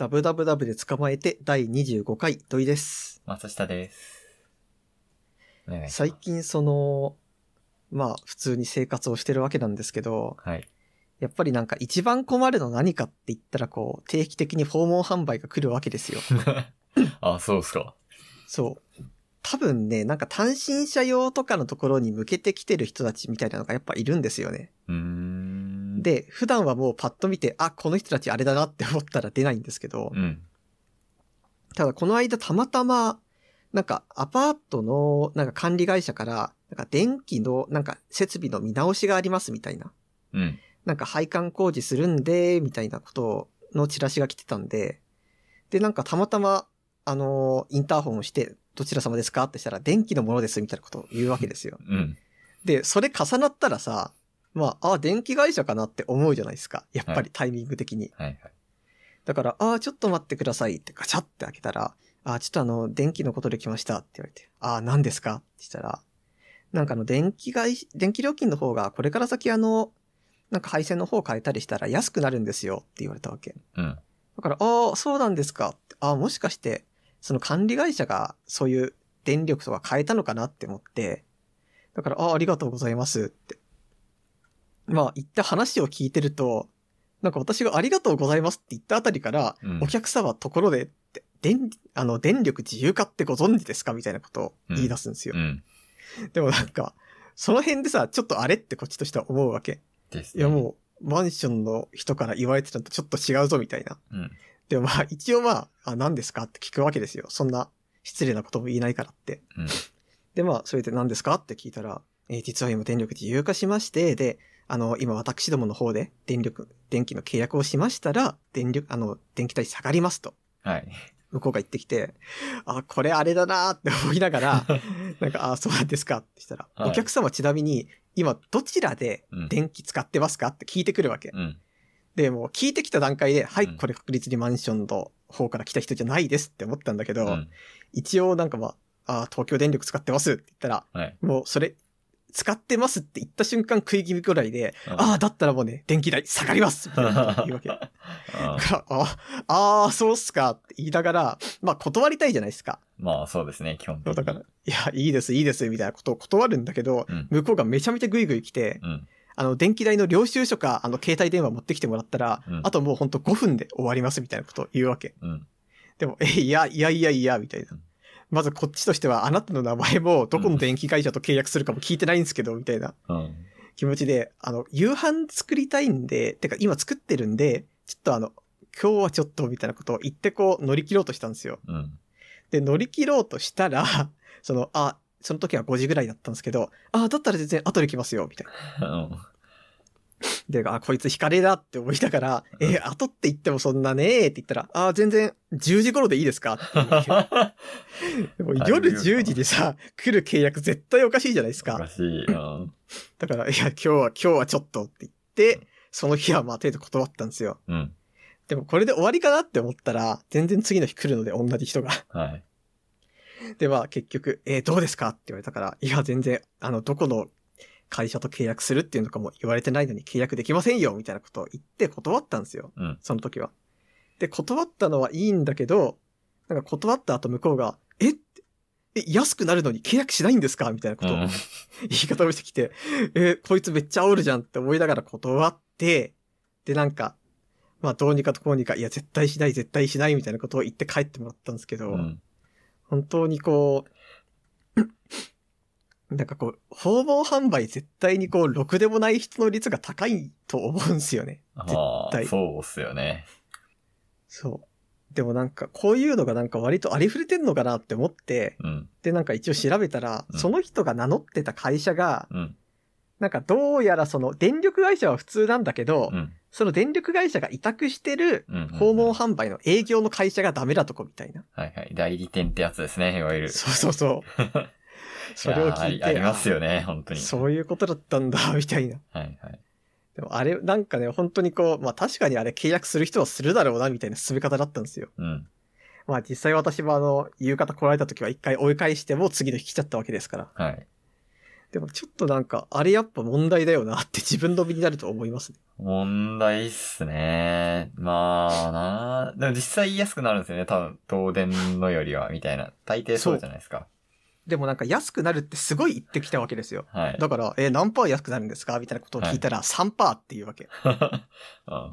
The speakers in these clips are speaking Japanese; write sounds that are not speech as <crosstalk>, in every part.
ダブダブダブで捕まえて第25回土井です。松下です。お願いします。最近その、まあ普通に生活をしてるわけなんですけど、はい。やっぱりなんか一番困るの何かって言ったらこう定期的に訪問販売が来るわけですよ。<laughs> あ、そうっすか。そう。多分ね、なんか単身者用とかのところに向けてきてる人たちみたいなのがやっぱいるんですよね。うーん。、で、普段はもうパッと見て、あ、この人たちあれだなって思ったら出ないんですけど、うん。ただこの間たまたま、なんかアパートのなんか管理会社から、なんか電気のなんか設備の見直しがありますみたいな。うん。なんか配管工事するんで、みたいなことのチラシが来てたんで、で、なんかたまたま、あのインターホンをして、どちら様ですかってしたら、電気のものです、みたいなことを言うわけですよ。うん。で、それ重なったらさ、まあ、あ、電気会社かなって思うじゃないですか。やっぱりタイミング的に。はいはい。だから、ああ、ちょっと待ってくださいってガチャって開けたら、ああ、ちょっとあの、電気のことで来ましたって言われて、ああ、何ですかってしたら、なんかあの、電気会、電気料金の方が、これから先あの、なんか配線の方変えたりしたら安くなるんですよって言われたわけ。うん。だから、ああ、そうなんですかって。ああ、もしかして、その管理会社がそういう電力とか変えたのかなって思って、だから、ああ、ありがとうございますって。まあ、言った話を聞いてると、なんか私がありがとうございますって言ったあたりから、うんお客様ところで電、あの、電力自由化ってご存知ですか？みたいなことを言い出すんですよ。うん。でもなんか、その辺でさ、ちょっとあれってこっちとしては思うわけ。です、いやもう、マンションの人から言われてたのとちょっと違うぞみたいな。う。うん。でもまあ、一応まあ、あ、何ですかって聞くわけですよ。そんな失礼なことも言えないからって。うん。で、まあ、それで何ですか？って聞いたら、えー実は今電力自由化しまして、で、あの、今私どもの方で電力、電気の契約をしましたら、電力、あの、電気代下がりますと。はい。向こうが言ってきて、あ、これあれだなーって思いながら、<laughs> なんか、あ、そうなんですかってしたら、はいお客様ちなみに、今どちらでうん。電気使ってますかって聞いてくるわけ。うん。で、もう聞いてきた段階で、はい、うんこれ確実にマンションの方から来た人じゃないですって思ったんだけど、うん。一応なんかまあ、あ東京電力使ってますって言ったら、はい。もうそれ、使ってますって言った瞬間食い気味くらいで、ああ、だったらもうね、電気代下がりますみたいな言うわけ。<laughs> だあああー、そうっすかって言いながら、まあ断りたいじゃないですか。まあそうですね、基本的に。だから、いや、いいです、いいです、みたいなことを断るんだけど、うん。向こうがめちゃめちゃグイグイ来て、うん。あの、電気代の領収書か、あの、携帯電話持ってきてもらったら、うんあともうほんと5分で終わりますみたいなことを言うわけ。うん。でも、え、いや、いやいやいや、みたいなうん。まずこっちとしては、あなたの名前も、どこの電気会社と契約するかも聞いてないんですけど、みたいなうん。気持ちで、あの、夕飯作りたいんで、てか今作ってるんで、ちょっとあの、今日はちょっと、みたいなことを言ってこう、乗り切ろうとしたんですよ。うん。で、乗り切ろうとしたら、その、あ、その時は5時ぐらいだったんですけど、あ、だったら全然後で来ますよ、みたいな。うん。で、あ、こいつ惹かれだって思いながら、えー後って言ってもそんなねーって言ったら、あ、全然10時頃でいいですか？って <laughs> でも夜10時でさ、来る契約絶対おかしいじゃないですかおか。しい。うん。だから、いや、今日は、今日はちょっとって言って、その日はまあ、程度断ったんですよ。うん。でもこれで終わりかなって思ったら、全然次の日来るので、同じ人が。はい。で、まあ、結局、えーどうですか？って言われたから、いや、全然、あの、どこの会社と契約するっていうのかも言われてないのに契約できませんよ、みたいなことを言って断ったんですよ。うん。その時は。で、断ったのはいいんだけど、なんか断った後向こうが、え？え、安くなるのに契約しないんですか？みたいなことをうん。言い方をしてきて、え、こいつめっちゃ煽るじゃんって思いながら断って、で、なんか、まあどうにかとこうにか、いや、絶対しない、絶対しないみたいなことを言って帰ってもらったんですけど、うん。本当にこう、なんかこう、訪問販売絶対にこう、ろくでもない人の率が高いと思うんですよね。あ絶あ、対そうっすよね。そう。でもなんか、こういうのがなんか割とありふれてんのかなって思って、うん。で、なんか一応調べたら、うんその人が名乗ってた会社が、うん。なんかどうやらその電力会社は普通なんだけど、うん。その電力会社が委託してるうん。訪問販売の営業の会社がダメだとこみたいな。はいはい。代理店ってやつですね、いわゆる。そうそうそう。<laughs> <laughs> それを聞いて。やありますよね、本当に。そういうことだったんだ、みたいな。はいはい。でもあれ、なんかね、本当にこう、まあ確かにあれ契約する人はするだろうな、みたいな進め方だったんですよ。うん。まあ実際私もあの、夕方来られた時は一回追い返しても次の日来ちゃったわけですから。はい。でもちょっとなんか、あれやっぱ問題だよなって <laughs> 自分の身になると思いますね。問題っすね。まあなでも実際言いやすくなるんですよね。多分、東電のよりは、みたいな。大抵そうじゃないですか。でもなんか安くなるってすごい言ってきたわけですよ。はい。だから、えー何パー安くなるんですかみたいなことを聞いたら3パーっていうわけ。<laughs> うん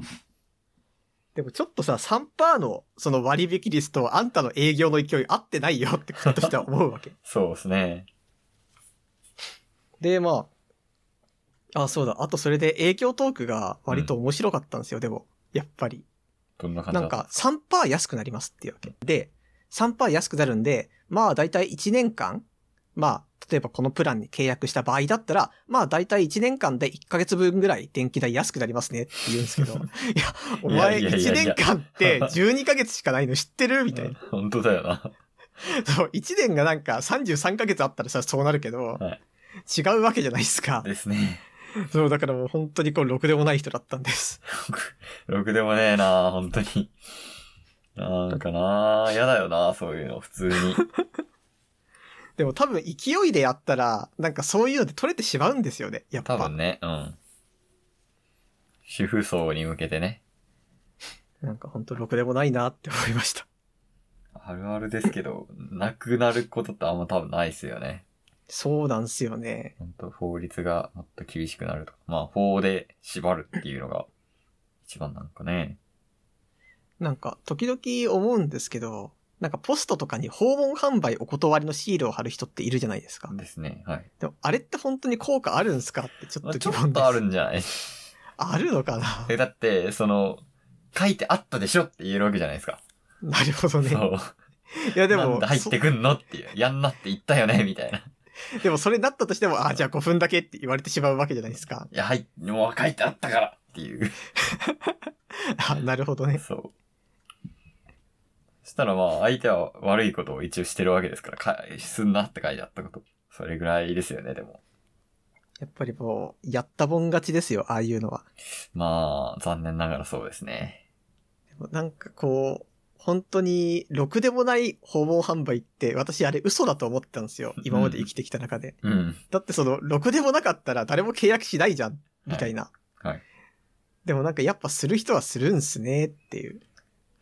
でもちょっとさ、3パーのその割引率とあんたの営業の勢い合ってないよってこととしては思うわけ。<laughs> そうですね。で、まあ、あ、そうだ。あとそれで営業トークが割と面白かったんですよ、でも。やっぱり。どんな感じだなんか3パー安くなりますっていうわけ。で、3パー安くなるんで、まあ大体1年間、まあ、例えばこのプランに契約した場合だったら、まあ大体1年間で1ヶ月分ぐらい電気代安くなりますねって言うんですけど、<laughs> いや、お前いやいやい1やいや年間って12ヶ月しかないの知ってるみたいな。<laughs> 本当だよな。そう、1年がなんか33ヶ月あったらさ、そうなるけど、はい違うわけじゃないですか。ですね。そう、だからもう本当にこう、ろくでもない人だったんです。<laughs> ろくでもねえな本当に。なんかな嫌だよなそういうの、普通に。でも多分勢いでやったら、なんかそういうので取れてしまうんですよね、やっぱ。多分ね、うん。主婦層に向けてね。なんか本当ろくでもないなって思いました。あるあるですけど、<laughs> なくなることってあんま多分ないですよね。そうなんすよね。本当法律がもっと厳しくなるとか。まあ、法で縛るっていうのが一番なんかね。なんか時々思うんですけど、なんかポストとかに訪問販売お断りのシールを貼る人っているじゃないですか。ですね。はい。でもあれって本当に効果あるんすかってちょっと疑問です。っとあるんじゃないあるのかな？<laughs> え、だって、その、書いてあったでしょって言えるわけじゃないですか。なるほどね。そう。いやでも入ってくんのっていう。やんなって言ったよねみたいな。そ <laughs> でもそれだったとしても、あ、じゃあ5分だけって言われてしまうわけじゃないですか。いや、はい、もう書いてあったからっていう。<laughs> あ、なるほどね。そう。そしたらまあ、相手は悪いことを一応してるわけですから、かすんなって書いてあったこと。それぐらいですよね、でも。やっぱりもう、やったもん勝ちですよ、ああいうのは。まあ、残念ながらそうですね。でもなんかこう、本当に、ろくでもない訪問販売って、私あれ嘘だと思ってたんですよ。今まで生きてきた中で。うん。だってその、ろくでもなかったら誰も契約しないじゃん、みたいな。はい。でもなんかやっぱする人はするんすねっていう。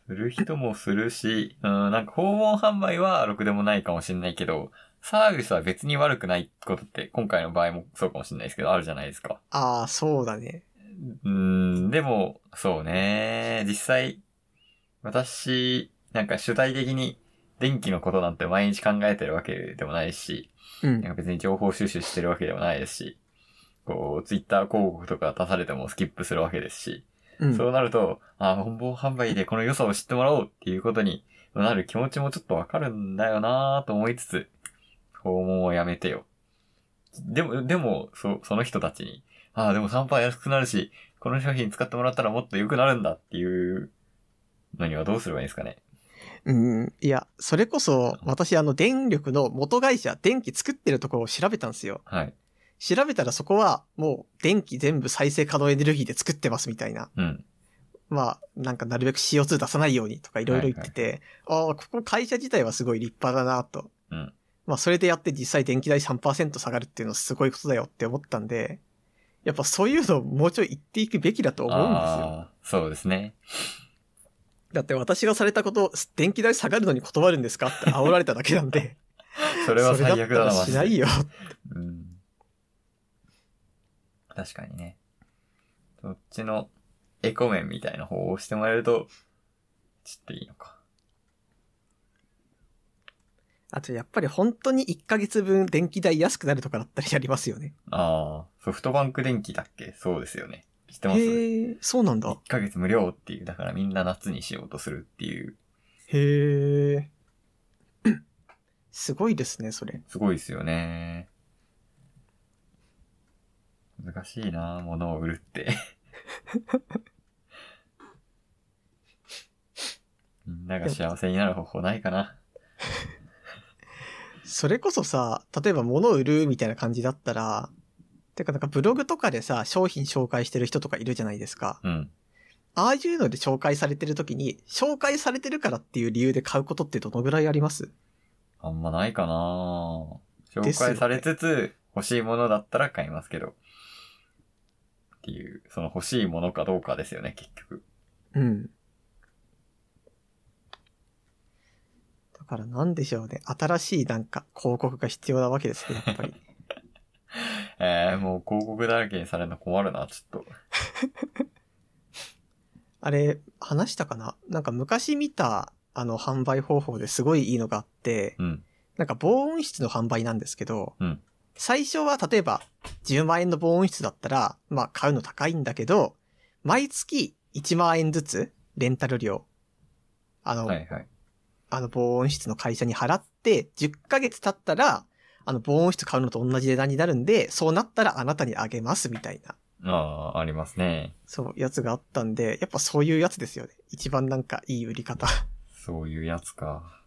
する人もするし、うん、なんか訪問販売はろくでもないかもしれないけど、サービスは別に悪くないことって、今回の場合もそうかもしれないですけど、あるじゃないですか。ああ、そうだね。うん、でも、そうね。実際、私、なんか主体的に電気のことなんて毎日考えてるわけでもないし、うんなん。か別に情報収集してるわけでもないですし、こう、ツイッター広告とか出されてもスキップするわけですし、うん。そうなると、あ、本坊販売でこの良さを知ってもらおうっていうことになる気持ちもちょっとわかるんだよなと思いつつ、訪問をやめてよ。でも、でも、そ、その人たちに、ああ、でも3%安くなるし、この商品使ってもらったらもっと良くなるんだっていうのにはどうすればいいんですかね。うん。いや、それこそ、私あの、電力の元会社、電気作ってるところを調べたんですよ。はい。調べたらそこは、もう、電気全部再生可能エネルギーで作ってますみたいな。うん。まあ、なんかなるべく CO2 出さないようにとかいろいろ言ってて、ああ、ここ会社自体はすごい立派だなと。うんまあ、それでやって実際電気代3%下がるっていうのはすごいことだよって思ったんで、やっぱそういうのをもうちょい言っていくべきだと思うんですよ。そうですね。だって私がされたこと、電気代下がるのに断るんですかって煽られただけなんで、<laughs> それは最悪だな。しないよ。うん。確かにね。そっちのエコ面みたいな方を押してもらえると、ちょっといいのか。あとやっぱり本当に1ヶ月分電気代安くなるとかだったらやりますよね。ああ、ソフトバンク電気だっけ？そうですよね。知ってます？へえ、そうなんだ ?1。ヶ月無料っていう、だからみんな夏にしようとするっていう、へえ。<coughs> すごいですね、それ。すごいですよね。難しいな物を売るって。<laughs> みんなが幸せになる方法ないかな。それこそさ、例えば物を売るみたいな感じだったら、てかなんかブログとかでさ、商品紹介してる人とかいるじゃないですか。うん。ああいうので紹介されてる時に、紹介されてるからっていう理由で買うことってどのぐらいあります？あんまないかな紹介されつつ、欲しいものだったら買いますけど。っていう、その欲しいものかどうかですよね、結局。うん。だからなんでしょうね。新しいなんか広告が必要なわけですね、やっぱり。<laughs> えー、もう広告だらけにされるの困るな、ちょっと。<laughs> あれ、話したかな？なんか昔見たあの販売方法ですごいいいのがあって、うん。なんか防音室の販売なんですけど、うん最初は例えば10万円の防音室だったら、まあ買うの高いんだけど、毎月1万円ずつレンタル料、あの、はいはい。あの防音室の会社に払って、10ヶ月経ったら、あの防音室買うのと同じ値段になるんで、そうなったらあなたにあげますみたいな、ああ、ありますね。そう、やつがあったんで、やっぱそういうやつですよね。一番なんかいい売り方。そういうやつか。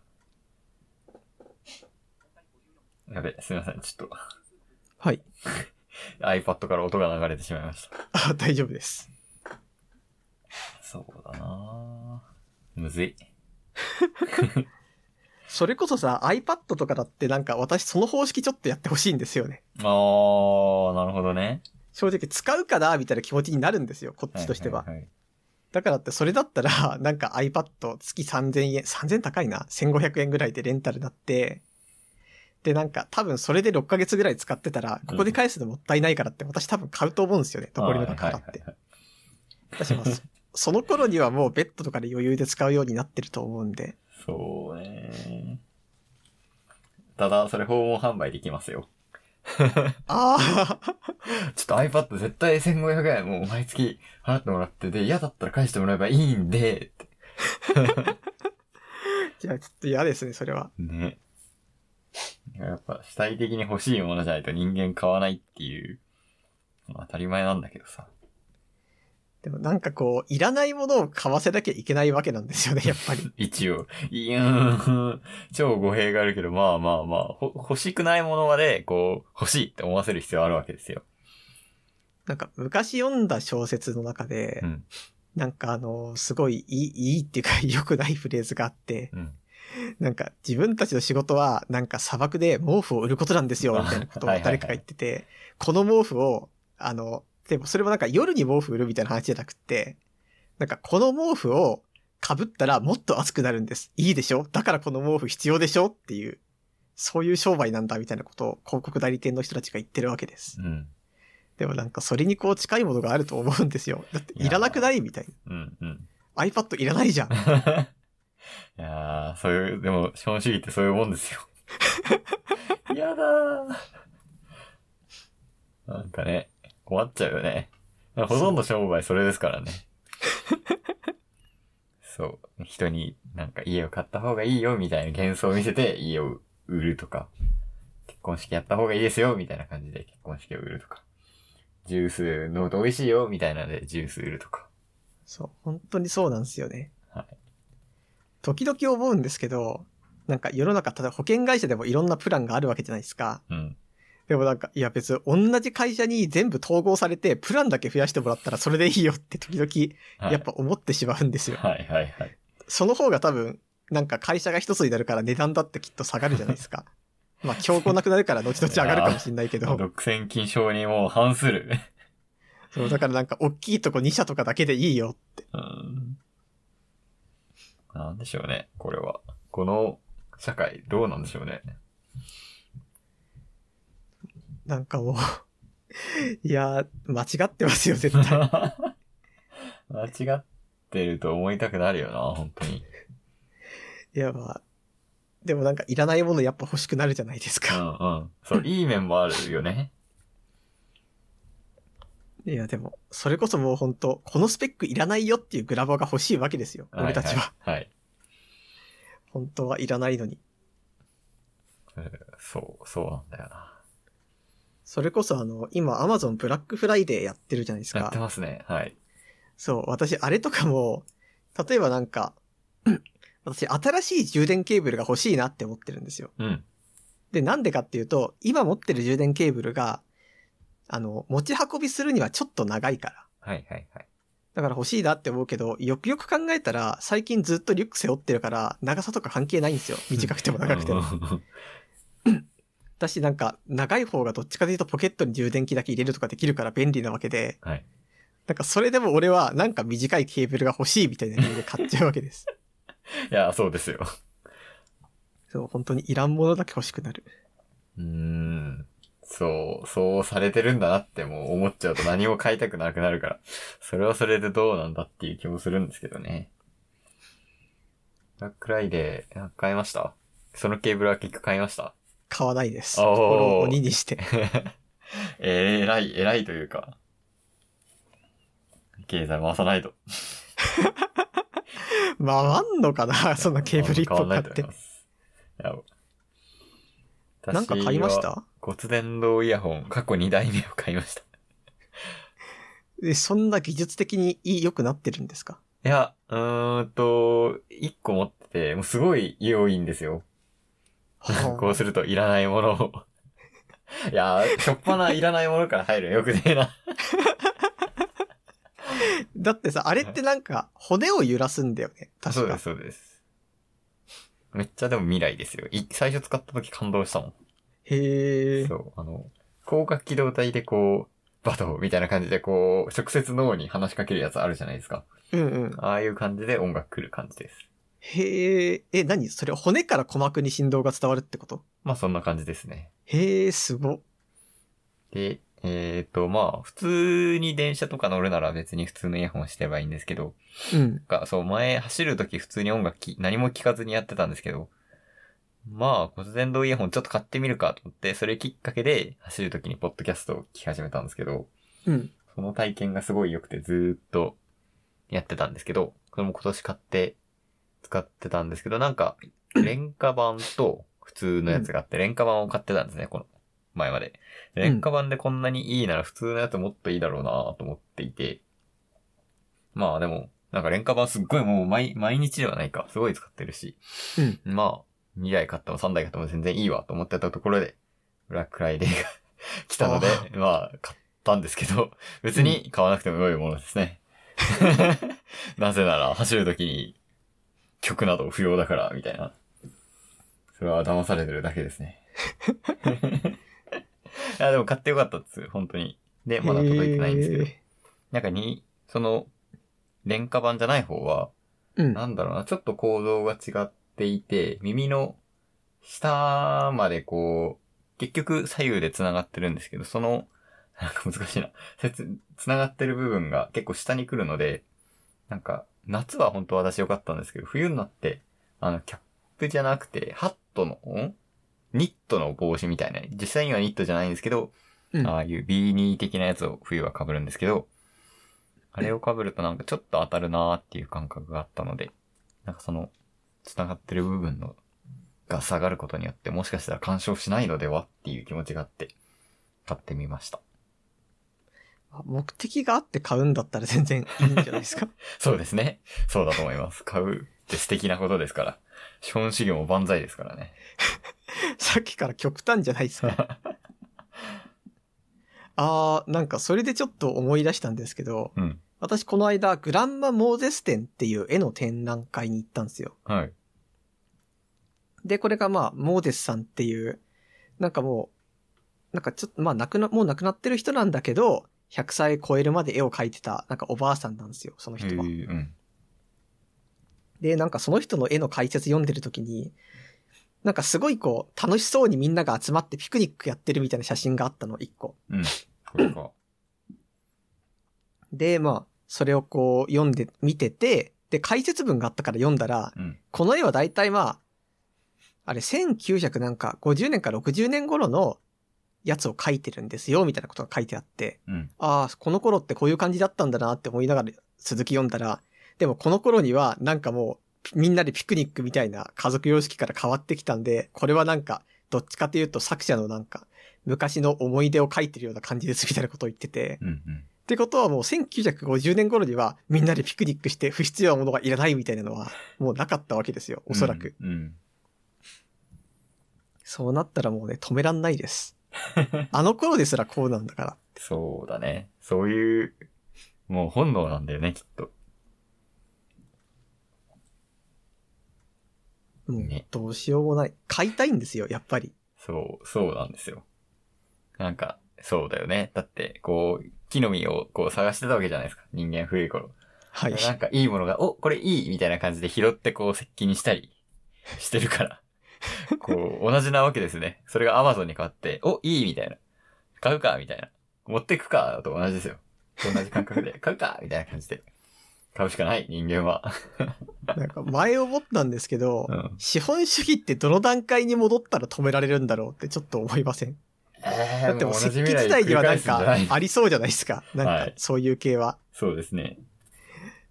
やべ、すいません。ちょっとはい。iPad から音が流れてしまいました。あ、大丈夫です。そうだなむずい。<laughs> それこそさ、iPad とかだってなんか私その方式ちょっとやってほしいんですよね。あー、なるほどね。正直使うかなみたいな気持ちになるんですよ、こっちとしては。いいいだからってそれだったら、なんか iPad 月3000円、3000高いな ?1500 円ぐらいでレンタルなって、で、なんか多分それで6ヶ月ぐらい使ってたら、ここで返すのもったいないからって私多分買うと思うんですよね、残りの額払って。はい私もそ <laughs> その頃にはもうベッドとかで余裕で使うようになってると思うんで。そうね。ただ、それ訪問販売できますよ。<laughs> ああ <laughs> ちょっと iPad 絶対1500円もう毎月払ってもらってで、嫌だったら返してもらえばいいんで、じゃあちょっと嫌ですね、それは。ね。やっぱ主体的に欲しいものじゃないと人間買わないっていう、まあ当たり前なんだけどさ。でもなんかこう、いらないものを買わせなきゃいけないわけなんですよね、やっぱり。<laughs> 一応。いやー、<laughs> 超語弊があるけど、まあまあまあ、ほ欲しくないものまで、こう、欲しいって思わせる必要あるわけですよ。なんか昔読んだ小説の中で、うん。なんかあの、すごいいい、いいっていうか良くないフレーズがあって、うん。<laughs> なんか自分たちの仕事はなんか砂漠で毛布を売ることなんですよ、みたいなことを誰かが言ってて、この毛布を、あの、でもそれもなんか夜に毛布売るみたいな話じゃなくて、なんかこの毛布を被ったらもっと暑くなるんです。いいでしょ？だからこの毛布必要でしょ？っていう、そういう商売なんだみたいなことを広告代理店の人たちが言ってるわけです。うん。でもなんかそれにこう近いものがあると思うんですよ。だっていらなくない？みたいうん。うん。な。iPad いらないじゃん。<laughs> いやー、そういう、でも、資本主義ってそういうもんですよ。<laughs> やだー。なんかね、困っちゃうよね。ほとんど商売それですからね。そう。人になんか家を買った方がいいよみたいな幻想を見せて家を売るとか、結婚式やった方がいいですよみたいな感じで結婚式を売るとか、ジュース飲むと美味しいよみたいなのでジュース売るとか。そう、本当にそうなんですよね。はい。時々思うんですけど、なんか世の中、例えば保険会社でもいろんなプランがあるわけじゃないですか。うん。でもなんか、いや別に同じ会社に全部統合されて、プランだけ増やしてもらったらそれでいいよって時々、はい、やっぱ思ってしまうんですよ。はいはいはい。その方が多分、なんか会社が一つになるから値段だってきっと下がるじゃないですか。<laughs> まあ、競合なくなるから後々上がるかもしれないけど、独占禁止にもう反する。そうだからなんか大きいとこ2社とかだけでいいよって。うん。なんでしょうね、これは。この社会、どうなんでしょうね。なんかもう、<laughs> いやー、間違ってますよ、絶対。<laughs> 間違ってると思いたくなるよな、本当に。いや、まあ、でもなんかいらないものやっぱ欲しくなるじゃないですうか。んうん。そう、いい面もあるよね。いや、でも、それこそもう本当このスペックいらないよっていうグラボが欲しいわけですよ、俺たちは。はい、はい。本当はいらないのに。はい。そう、そうなんだよな。それこそあの、今 Amazon ブラックフライデーやってるじゃないですやってか。ますね。はい。そう、私あれとかも、例えばなんか、<clears throat> 私新しい充電ケーブルが欲しいなって思ってるんですよ。うん。で、なんでかっていうと、今持ってる充電ケーブルが、あの、持ち運びするにはちょっと長いから。はいはいはい。だから欲しいなって思うけど、よくよく考えたら、最近ずっとリュック背負ってるから、長さとか関係ないんですよ。<laughs> 短くても長くても。も。<laughs> だしなんか長い方がどっちかというとポケットに充電器だけ入れるとかできるから便利なわけで、はい。なんかそれでも俺はなんか短いケーブルが欲しいみたいな理由で買っちゃうわけです。<laughs> いや、そうですよ。そう、本当にいらんものだけ欲しくなる。うーん。そう、そうされてるんだなってもう思っちゃうと何も買いたくなくなるから、それはそれでどうなんだっていう気もするんですけどね。ブラックフライデー、買いました？そのケーブルは結局買いました？買わないです。心を鬼にして。<laughs> えらい、偉いというか、経済回さないと。<laughs> 回んのかな？<laughs> そのケーブル一本買って。なんか買いました？骨伝導イヤホン、過去2代目を買いました。<laughs> え、そんな技術的にいい良くなってるんですか？いや、うーんと、1個持ってて、もうすごい良いんですよ。こうするといらないものを。<laughs> いや、しょっぱないらないものから入るのよくねえな。<laughs> だってさ、あれってなんか骨を揺らすんだよね。確かそうです、。そうです。めっちゃでも未来ですよ。い最初使った時感動したもん。へえ。そう、あの、広角機動隊でこう、バトみたいな感じでこう、直接脳に話しかけるやつあるじゃないですか。うんうん。ああいう感じで音楽来る感じです。へえ。え、何？それ骨から鼓膜に振動が伝わるってこと？まあそんな感じですね。へえ、すご。で、えっ、と、まあ、普通に電車とか乗るなら別に普通のイヤホンしてればいいんですけど、うん。そう、前走るとき普通に音楽き何も聞かずにやってたんですけど、まあ、骨伝導イヤホンちょっと買ってみるかと思って、それきっかけで走るときにポッドキャストを聞き始めたんですけど、うん。その体験がすごい良くてずーっとやってたんですけど、これも今年買って使ってたんですけど、なんか、<coughs> 廉価版と普通のやつがあって、廉価版を買ってたんですね、この前まで。で廉価版でこんなにいいなら普通のやつもっといいだろうなと思っていて、まあでも、なんか廉価版すっごいもう毎毎日ではないか、すごい使ってるし、うん。まあ、2台買っても3台買っても全然いいわと思ってたところで、ブラックフライデーが <laughs> 来たのであ、まあ、買ったんですけど、別に買わなくても良いものですね。<laughs> なぜなら、走るときに曲など不要だから、みたいな。それは騙されてるだけですね。<laughs> いや、でも買ってよかったです、本当に。で、まだ届いてないんですけど。へなんかに、その、廉価版じゃない方は、ーうん。なんだろうな、ちょっと構造が違っていて、耳の下までこう、結局左右で繋がってるんですけど、その、<laughs> なんか難しいな。繋がってる部分が結構下に来るので、なんか、夏は本当は私良かったんですけど、冬になって、あの、キャップじゃなくて、ハットの、ん？ニットの帽子みたいな、実際にはニットじゃないんですけど、うん。ああいうビーニー的なやつを冬は被るんですけど、あれを被るとなんかちょっと当たるなーっていう感覚があったので、なんかその、繋がってる部分の、が下がることによって、もしかしたら干渉しないのではっていう気持ちがあって、買ってみました。あ目的があって買うんだったら全然いいんじゃないですか？<laughs> そうですね。そうだと思います。買うって素敵なことですから。資本主義も万歳ですからね。<laughs> さっきから極端じゃないですか。<laughs> あー、なんかそれでちょっと思い出したんですけど、うん。私この間グランマ・モーゼス展っていう絵の展覧会に行ったんですよ。はい。で、これがまあ、モーゼスさんっていう、なんかもう、なんかちょっとまあ亡くな、もう亡くなってる人なんだけど、100歳超えるまで絵を描いてた、なんかおばあさんなんですよ、そのへ人は。ーうん。で、なんかその人の絵の解説読んでる時に、なんかすごいこう、楽しそうにみんなが集まってピクニックやってるみたいな写真があったの、一個。うん。これか。で、まあ、それをこう読んで、見てて、で、解説文があったから読んだら、うん。この絵は大体まあ、あれ1900なんか50年か60年頃のやつを描いてるんですよ、みたいなことが書いてあって、うん。ああ、この頃ってこういう感じだったんだなって思いながら続き読んだら、でもこの頃にはなんかもうみんなでピクニックみたいな家族様式から変わってきたんで、これはなんかどっちかというと作者のなんか昔の思い出を書いてるような感じですみたいなことを言ってて、うん。うん。ってことはもう1950年頃にはみんなでピクニックして不必要なものがいらないみたいなのはもうなかったわけですよ、おそらく。うん。うん。そうなったらもうね、止めらんないです。<laughs> あの頃ですらこうなんだから。そうだね。そういう、もう本能なんだよね、きっと。もうねどうしようもない。買いたいんですよ、やっぱり。そう、そうなんですよ。なんか、そうだよね。だって、こう、木の実をこう探してたわけじゃないですか。人間古い頃。はい。なんかいいものが、お、これいいみたいな感じで拾ってこう石器にしたり <laughs> してるから。こう、同じなわけですね。それが Amazon に変わって、お、いいみたいな。買うかみたいな。持ってくかと同じですよ。同じ感覚で、<laughs> 買うかみたいな感じで。買うしかない、人間は。<laughs> なんか前思ったんですけど、うん。資本主義ってどの段階に戻ったら止められるんだろうってちょっと思いません？えだってもう石器自体にはなんかありそうじゃないですか。<laughs> なんはいかそういう系は。そうですね。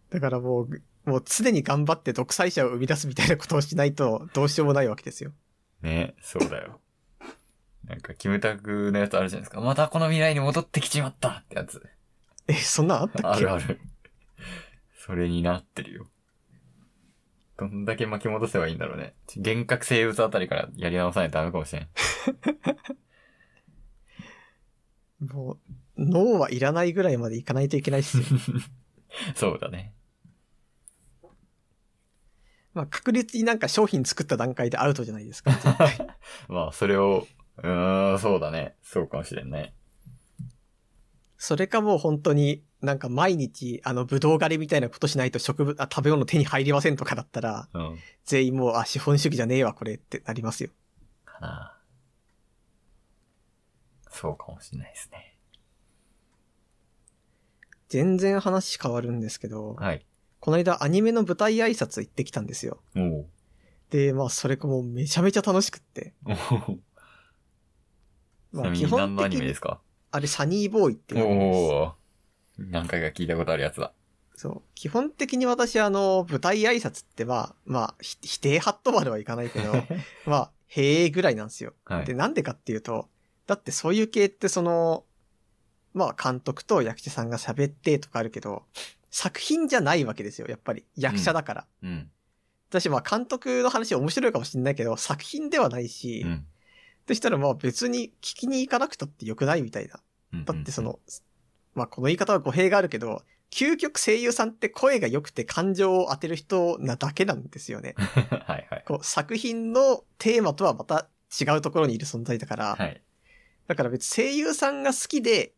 だからもう、もう常に頑張って独裁者を生み出すみたいなことをしないとどうしようもないわけですよ。ね、そうだよ。なんか、キムタクのやつあるじゃないですか。またこの未来に戻ってきちまったってやつ。え、そんなんあったっけ？あるある。それになってるよ。どんだけ巻き戻せばいいんだろうね。幻覚生物あたりからやり直さないとダメかもしれん。<laughs> もう、脳はいらないぐらいまでいかないといけないっすよ。<laughs> そうだね。まあ確実になんか商品作った段階でアウトじゃないですか。<laughs> まあ、それを、うーん、そうだね。そうかもしれんね。それかもう本当になんか毎日あのブドウ狩りみたいなことしないと植物、あ、食べ物手に入りませんとかだったら、うん。全員もう、あ、資本主義じゃねえわ、これってなりますよ。かな。そうかもしれないですね。全然話変わるんですけど、はい。この間アニメの舞台挨拶行ってきたんですよ。で、まあそれがもうめちゃめちゃ楽しくって。まあ基本的に何のアニメでにす、か？あれサニーボーイっていうアニメです。おお何回か聞いたことあるやつだ。そう。基本的に私あの、舞台挨拶ってまあ、まあ、ひ否定ハットまではいかないけど、<laughs> まあ、へえぐらいなんですよ。はいで、なんでかっていうと、だってそういう系ってその、まあ監督と役者さんが喋ってとかあるけど、作品じゃないわけですよ、やっぱり。役者だから。うん。私まあ監督の話面白いかもしれないけど、作品ではないし、うん。そしたらまあ別に聞きに行かなくたってよくないみたいな。うんだってそ、の、まあこの言い方は語弊があるけど、究極声優さんって声が良くて感情を当てる人なだけなんですよね。<laughs> はいはい。こう作品のテーマとはまた違うところにいる存在だから、はい。だから別に声優さんが好きで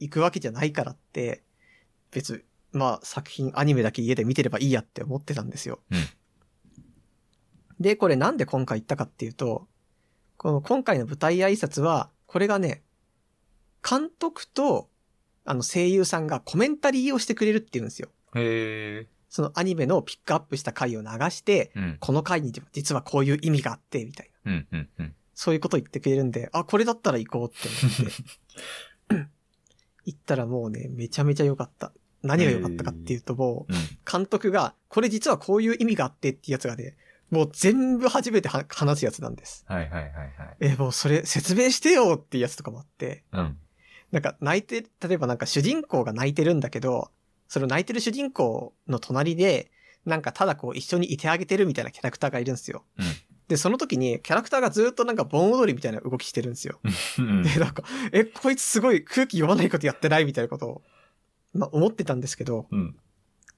行くわけじゃないからって、別、まあ作品、アニメだけ家で見てればいいやって思ってたんですよ。うんで、これなんで今回行ったかっていうと、この今回の舞台挨拶は、これがね、監督と、あの声優さんがコメンタリーをしてくれるっていうんですよ。へえ。そのアニメのピックアップした回を流して、うん。この回に実はこういう意味があって、みたいな。うん、うん、うん。そういうこと言ってくれるんで、あ、これだったら行こうって思って。<laughs> 行ったらもうね、めちゃめちゃ良かった。何が良かったかっていうともう、うん。監督が、これ実はこういう意味があってっていうやつがね、もう全部初めては話すやつなんです。はいはいはいはい。え、もうそれ説明してよっていうやつとかもあって、うん。なんか泣いて、例えばなんか主人公が泣いてるんだけど、その泣いてる主人公の隣で、なんかただこう一緒にいてあげてるみたいなキャラクターがいるんですよ。うんで、その時にキャラクターがずっとなんか盆踊りみたいな動きしてるんですよ。うん。で、なんか、え、こいつすごい空気読まないことやってないみたいなことを、まあ思ってたんですけど、うん。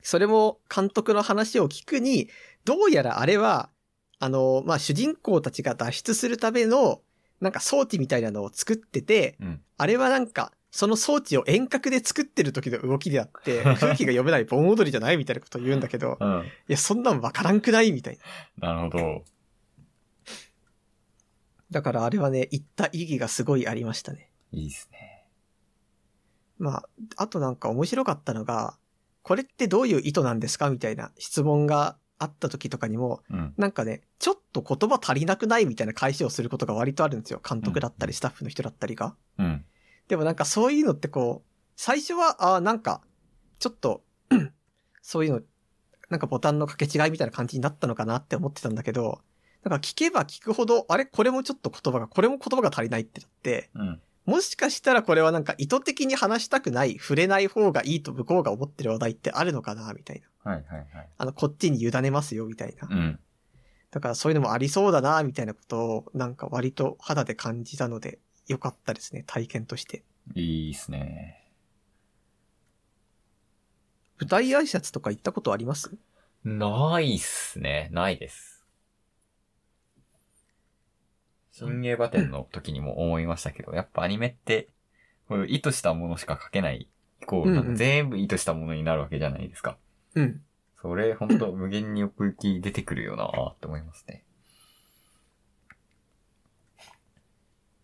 それも監督の話を聞くに、どうやらあれは、あの、まあ主人公たちが脱出するための、なんか装置みたいなのを作ってて、うん。あれはなんか、その装置を遠隔で作ってる時の動きであって、<laughs> 空気が読めない盆踊りじゃないみたいなことを言うんだけど、うん。いや、そんなんわからんくないみたいな。なるほど。だからあれはね、言った意義がすごいありましたね。いいっすね。まあ、あとなんか面白かったのが、これってどういう意図なんですかみたいな質問があった時とかにも、うん。なんかね、ちょっと言葉足りなくないみたいな返しをすることが割とあるんですよ。監督だったりスタッフの人だったりが。うん。でもなんかそういうのってこう、最初は、ああ、なんか、ちょっと、<clears throat> そういうの、なんかボタンの掛け違いみたいな感じになったのかなって思ってたんだけど、なんか聞けば聞くほど、あれ？これもちょっと言葉が、これも言葉が足りないってなって、うん。もしかしたらこれはなんか意図的に話したくない、触れない方がいいと向こうが思ってる話題ってあるのかなみたいな。はいはいはい。あの、こっちに委ねますよ、みたいな。うん。だからそういうのもありそうだな、みたいなことを、なんか割と肌で感じたので、よかったですね、体験として。いいっすね。舞台挨拶とか行ったことあります？ないっすね。ないです。新映画展の時にも思いましたけど、やっぱアニメって、こういう意図したものしか描けない、イコール、なんうんうんか全部意図したものになるわけじゃないですか。うん。それ、ほんと無限に奥行き出てくるよなって思いますね。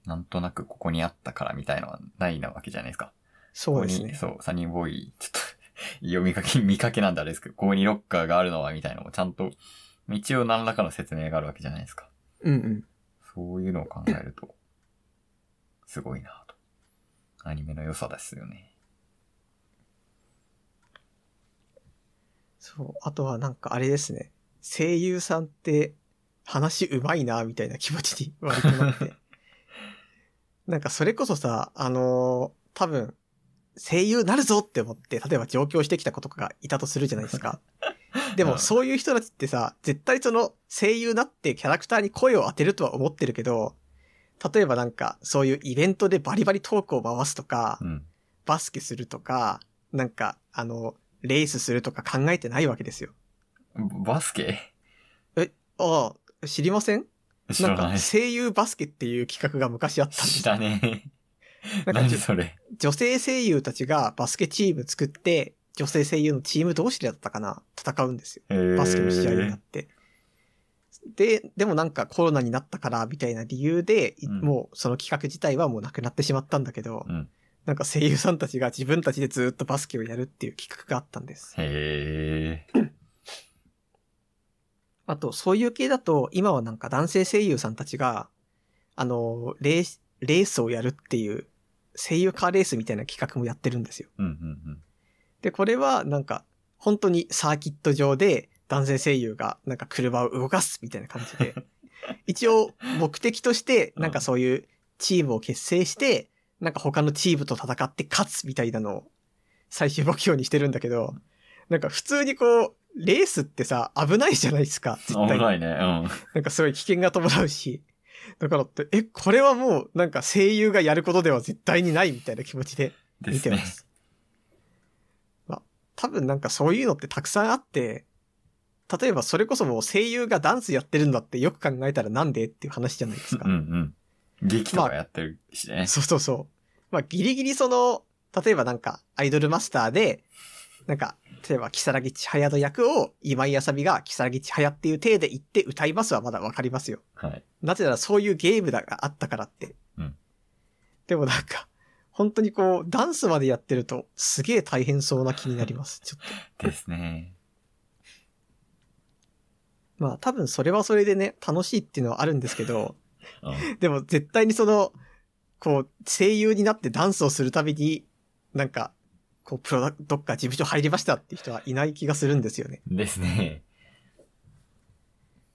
なんとなくここにあったからみたいのはないなわけじゃないですか。そうですね。ここにそう、サニーボーイ、ちょっと読みかけ、見かけなんだあれですけど、ここにロッカーがあるのはみたいなのもちゃんと、一応何らかの説明があるわけじゃないですか。うんうん。そういうのを考えると、すごいなと。アニメの良さですよね。そう。あとはなんかあれですね。声優さんって話うまいな、みたいな気持ちに割となって。<laughs> なんかそれこそさ、あのー多分、声優なるぞって思って、例えば上京してきた子とかがいたとするじゃないですか。<laughs> でうんもそういう人たちってさ、絶対その声優なってキャラクターに声を当てるとは思ってるけど、例えばなんかそういうイベントでバリバリトークを回すとか、うん。バスケするとか、なんか、あの、レースするとか考えてないわけですよ。バスケ？ああ、知りません？なんか知らない。声優バスケっていう企画が昔あったんです知らねえ。な何それ？女性声優たちがバスケチーム作って、女性声優のチーム同士でだったかな？戦うんですよ。バスケの試合になって。で、でもなんかコロナになったからみたいな理由で、いうんもうその企画自体はもうなくなってしまったんだけど、うんなんか声優さんたちが自分たちでずっとバスケをやるっていう企画があったんです。へえ。<clears throat> あと、そういう系だと、今はなんか男性声優さんたちが、あの、レース、レースをやるっていう、声優カーレースみたいな企画もやってるんですよ。うんうんで、これはなんか、本当にサーキット上で男性声優がなんか車を動かすみたいな感じで、<laughs> 一応目的として、なんかそういうチームを結成して、なんか他のチームと戦って勝つみたいなのを最終目標にしてるんだけど、なんか普通にこう、レースってさ、危ないじゃないですか、絶うん。対に。危ないね。なんかすごい危険が伴うし。だからって、え、これはもうなんか声優がやることでは絶対にないみたいな気持ちで見てま。す。まあ、多分なんかそういうのってたくさんあって、例えばそれこそもう声優がダンスやってるんだってよく考えたらなんでっていう話じゃないですか。うんうん。劇とかやってるしね。そうそうそう。まあギリギリその、例えばなんかアイドルマスターで、なんか、例えば、キサラギ千早の役を今井あさみがキサラギ千早っていう体で言って歌いますはまだわかりますよ。はい。なぜならそういうゲームだがあったからって。うんでもなんか、本当にこう、ダンスまでやってると、すげえ大変そうな気になります。<laughs> ちょっと。ですね。まあ多分それはそれでね、楽しいっていうのはあるんですけど、うん。でも絶対にその、こう、声優になってダンスをするたびに、なんか、こう、プロダどっか事務所入りましたって人はいない気がするんですよね。ですね。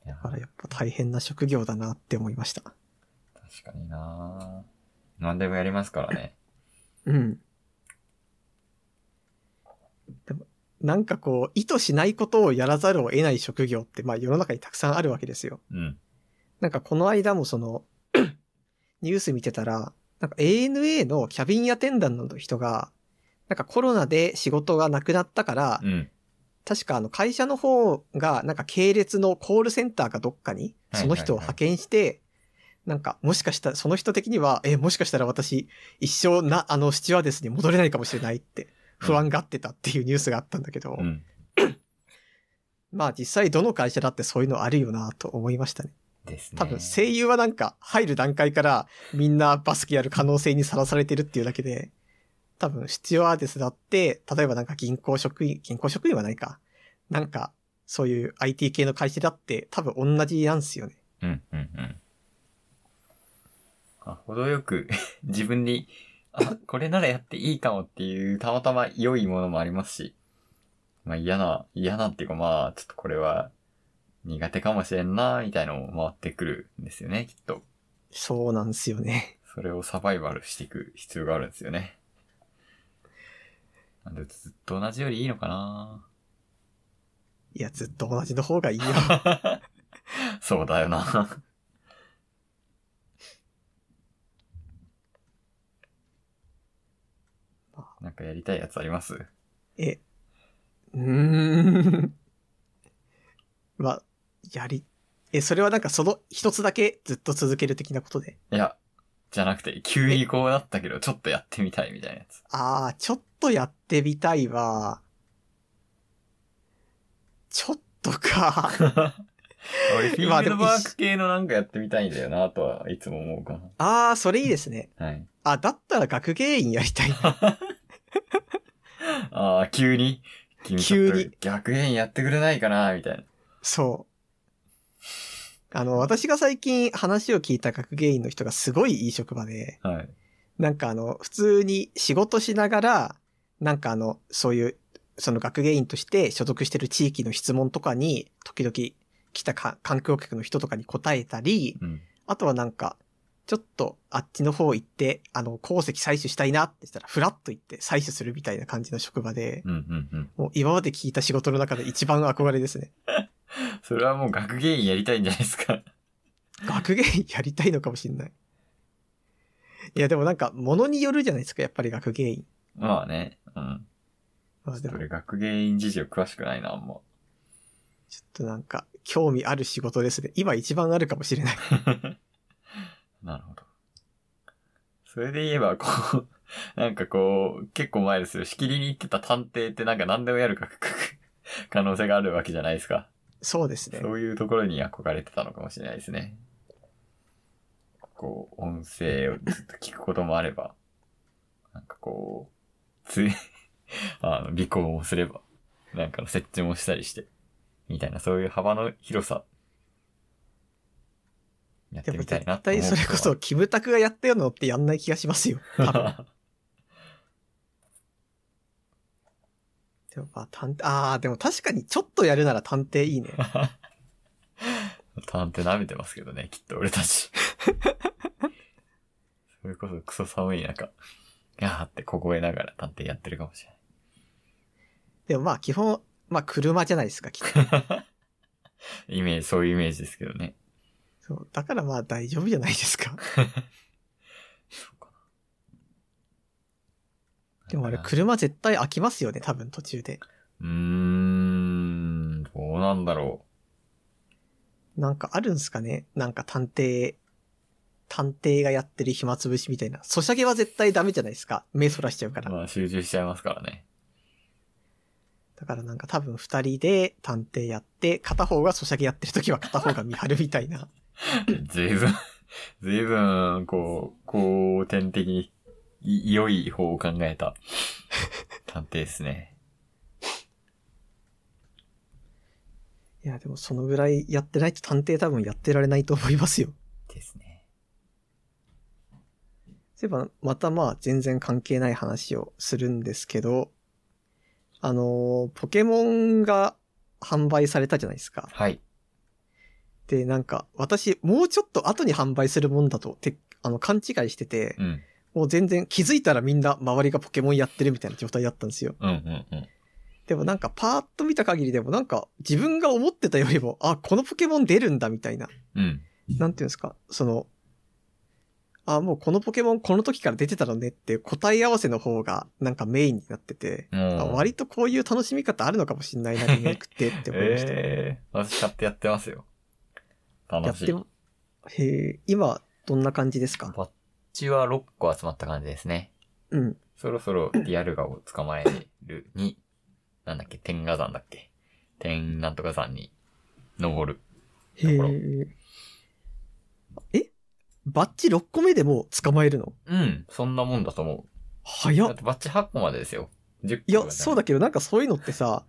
だからやっぱ大変な職業だなって思いました。確かにな何でもやりますからね。うん。でも、なんかこう、意図しないことをやらざるを得ない職業って、まあ世の中にたくさんあるわけですよ。うん。なんかこの間もその、<clears throat> ニュース見てたら、なんか ANA のキャビンアテンダントの人が、なんかコロナで仕事がなくなったから、うん。確かあの会社の方がなんか系列のコールセンターかどっかにその人を派遣して、なんかもしかしたらその人的には、え、もしかしたら私一生な、あのスチュワーデスに戻れないかもしれないって不安がってたっていうニュースがあったんだけど、うん。<coughs> まあ実際どの会社だってそういうのあるよなと思いましたね。ですね。多分声優はなんか入る段階からみんなバスケやる可能性にさらされてるっていうだけで、多分スチュワーデスだって、例えばなんか銀行職員、銀行職員はないか。なんか、そういう IT 系の会社だって多分同じなんですよね。うん、うん、うん。あ、程よく <laughs> 自分に、あ、これならやっていいかもっていう、たまたま良いものもありますし、まあ嫌な、嫌なっていうかまあ、ちょっとこれは苦手かもしれんな、みたいのも回ってくるんですよね、きっと。そうなんですよね。それをサバイバルしていく必要があるんですよね。なんでずっと同じよりいいのかないや、ずっと同じの方がいいよ。<laughs> そうだよな。なんかやりたいやつあります？え、うーん。<laughs> まあ、やり、え、それはなんかその一つだけずっと続ける的なことで？いや、じゃなくて、急にこうなったけど、ちょっとやってみたいみたいなやつ。ああ、ちょっとやってみたいわ。ちょっとか。<laughs> 俺、<laughs> フィールドワーク系のなんかやってみたいんだよな、とはいつも思うかああ、それいいですね。な。はい。あ、だったら学芸員やりたいな。ああ、急に、君ちょっと逆変やってくれないかな、みたいな。そう。あの、私が最近話を聞いた学芸員の人がすごいいい職場で、はい。なんかあの、普通に仕事しながら、なんかあの、そういう、その学芸員として所属してる地域の質問とかに、時々来たか環境局の人とかに答えたり、うん。あとはなんか、ちょっとあっちの方行って、あの、鉱石採取したいなって言ったら、フラッと行って採取するみたいな感じの職場で、うん、うん、うん。もう今まで聞いた仕事の中で一番憧れですね。<laughs> それはもう学芸員やりたいんじゃないですか。学芸員やりたいのかもしんない。いや、でもなんか、ものによるじゃないですか、やっぱり学芸員。まあね。うん。まあでも、それ学芸員事情詳しくないな、あんま。ちょっとなんか、興味ある仕事ですね。今一番あるかもしれない。<laughs> なるほど。それで言えば、こう、<laughs> なんかこう、結構前ですよ。しきりに言ってた探偵ってなんか何でもやるか、<laughs> 可能性があるわけじゃないですか。そうですね。そういうところに憧れてたのかもしれないですね。こう、音声をずっと聞くこともあれば、なんかこう、つい、<laughs> あの、尾行もすれば、なんかの設置もしたりして、みたいな、そういう幅の広さ、やってでもみたい絶なと思う対それこそ、キムタクがやったようなのってやんない気がしますよ。<laughs> 多分。でもまあ、探偵、ああ、でも確かにちょっとやるなら探偵いいね。<laughs> 探偵舐めてますけどね、きっと俺たち。<laughs> それこそクソ寒い中、ガーって凍えながら探偵やってるかもしれない。でもまあ基本、まあ車じゃないですか、きっと。イメージ、そういうイメージですけどね。そう。だからまあ大丈夫じゃないですか。そうかな。でもあれ車絶対飽きますよね、多分途中で。うーん、どうなんだろなんかあるんすかね？なんか探偵、探偵がやってる暇つぶしみたいな。ソシャゲは絶対ダメじゃないですか。目そらしちゃうかう。ら。まあ集中しちゃいますからね。だからなんか多分二人で探偵やって、片方がソシャゲやってる時は片方が見張るみたいな。ずいぶん、ずいぶん、こう、後天的に、い良い方を考えた探偵ですね。いや、でもそのぐらいやってないと探偵多分やってられないと思いますよ。ですね。そういえば、またまあ全然関係ない話をするんですけど、あのーポケモンが販売されたじゃないですか。はい。で、なんか、私、もうちょっと後に販売するもんだと、て、あの、勘違いしてて、うん。もう全然気づいたらみんな周りがポケモンやってるみたいな状態だったんですよ。うんうんうん。でもなんかパーッと見た限りでもなんか自分が思ってたよりも、あ、このポケモン出るんだみたいな。うん。なんていうんですか、その、あ、もうこのポケモンこの時から出てたのねって答え合わせの方がなんかメインになってて、う。割とこういう楽しみ方あるのかもしんないな、リメイクってって思いました。ええー、私買ってやってますよ。や楽しい。っても、へえ、今、どんな感じですか？バッチは6個集まった感じですね。うん。そろそろリアルガを捕まえるに、なんだっけ、天下山だっけ？天なんとか山に登る。へえ。え？バッチ6個目でもう捕まえるの？うん、そんなもんだと思う。早っだってバッチ8個までですよ。10個いや、そうだけどなんかそういうのってさ、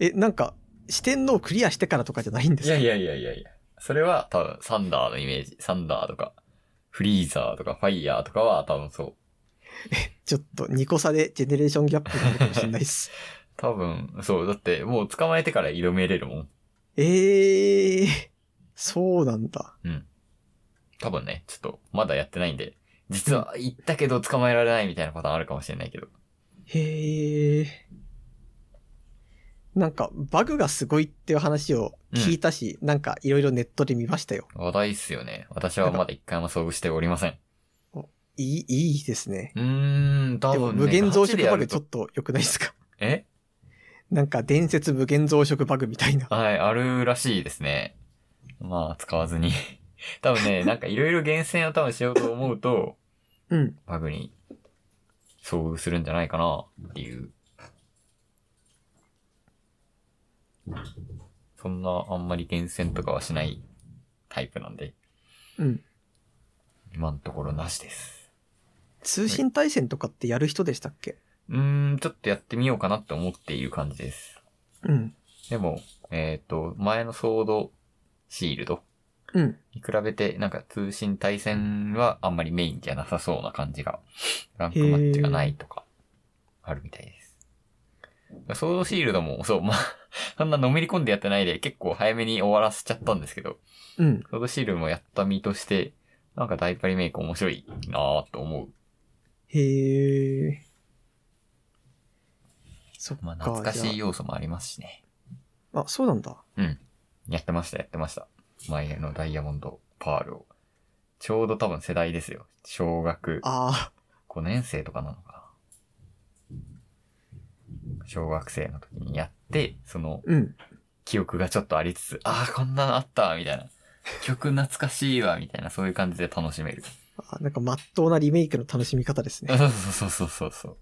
え、なんか、四天王クリアしてからとかじゃないんですか？いやいやいやいやいや。それは多分サンダーのイメージ。サンダーとか、フリーザーとかファイヤーとかは多分そう。<laughs> ちょっと2個差でジェネレーションギャップがあるかもしれないです。<laughs> 多分、そう。だってもう捕まえてから挑めれるもん。ええー、そうなんだ。うん。多分ね、ちょっとまだやってないんで、実は行ったけど捕まえられないみたいなパターンあるかもしれないけど。へえ。なんか、バグがすごいっていう話を聞いたし、なんかいろいろネットで見ましたよ。話題っすよね。私はまだ一回も遭遇しておりません。いい、いいですね。うーん、多でも分、ね。無限増殖バグちょっと良くないですか？え？なんか伝説無限増殖バグみたいな。はい、あるらしいですね。全まあ使わずに。多分ね、なんかいろいろ厳選を多分しようと思うと、うん。バグに遭遇するんじゃないかなっていう。そんなあんまり厳選とかはしないタイプなんで、うん。今のところなしです。通信対戦とかってやる人でしたっけ？うーん、ちょっとやってみようかなって思っている感じです。うん。でも、えっ、と、前のソードシールドうん。に比べて、なんか通信対戦はあんまりメインじゃなさそうな感じが、ランクマッチがないとか、あるみたいです。ソードシールドも、そう、まあ、<laughs> そんなのめり込んでやってないで、結構早めに終わらせちゃったんですけど、うん。ソードシールドもやった身として、なんか大パリメイク面白いなぁと思う。へえ。そっか。まあ、懐かしいじ要素もありますしね。ゃあ。あ、そうなんだ。うん。やってました、やってました。前のダイヤモンドパールを。ちょうど多分世代ですよ。小学あ5年生とかなのかな。小学生の時にやって、そのあ。うん。記憶がちょっとありつつ、ああ、こんなのあったみたいな。曲懐かしいわ、みたいな、そういう感じで楽しめる。あなんか真っ当なリメイクの楽しみ方ですね。そうそうそうそうそう。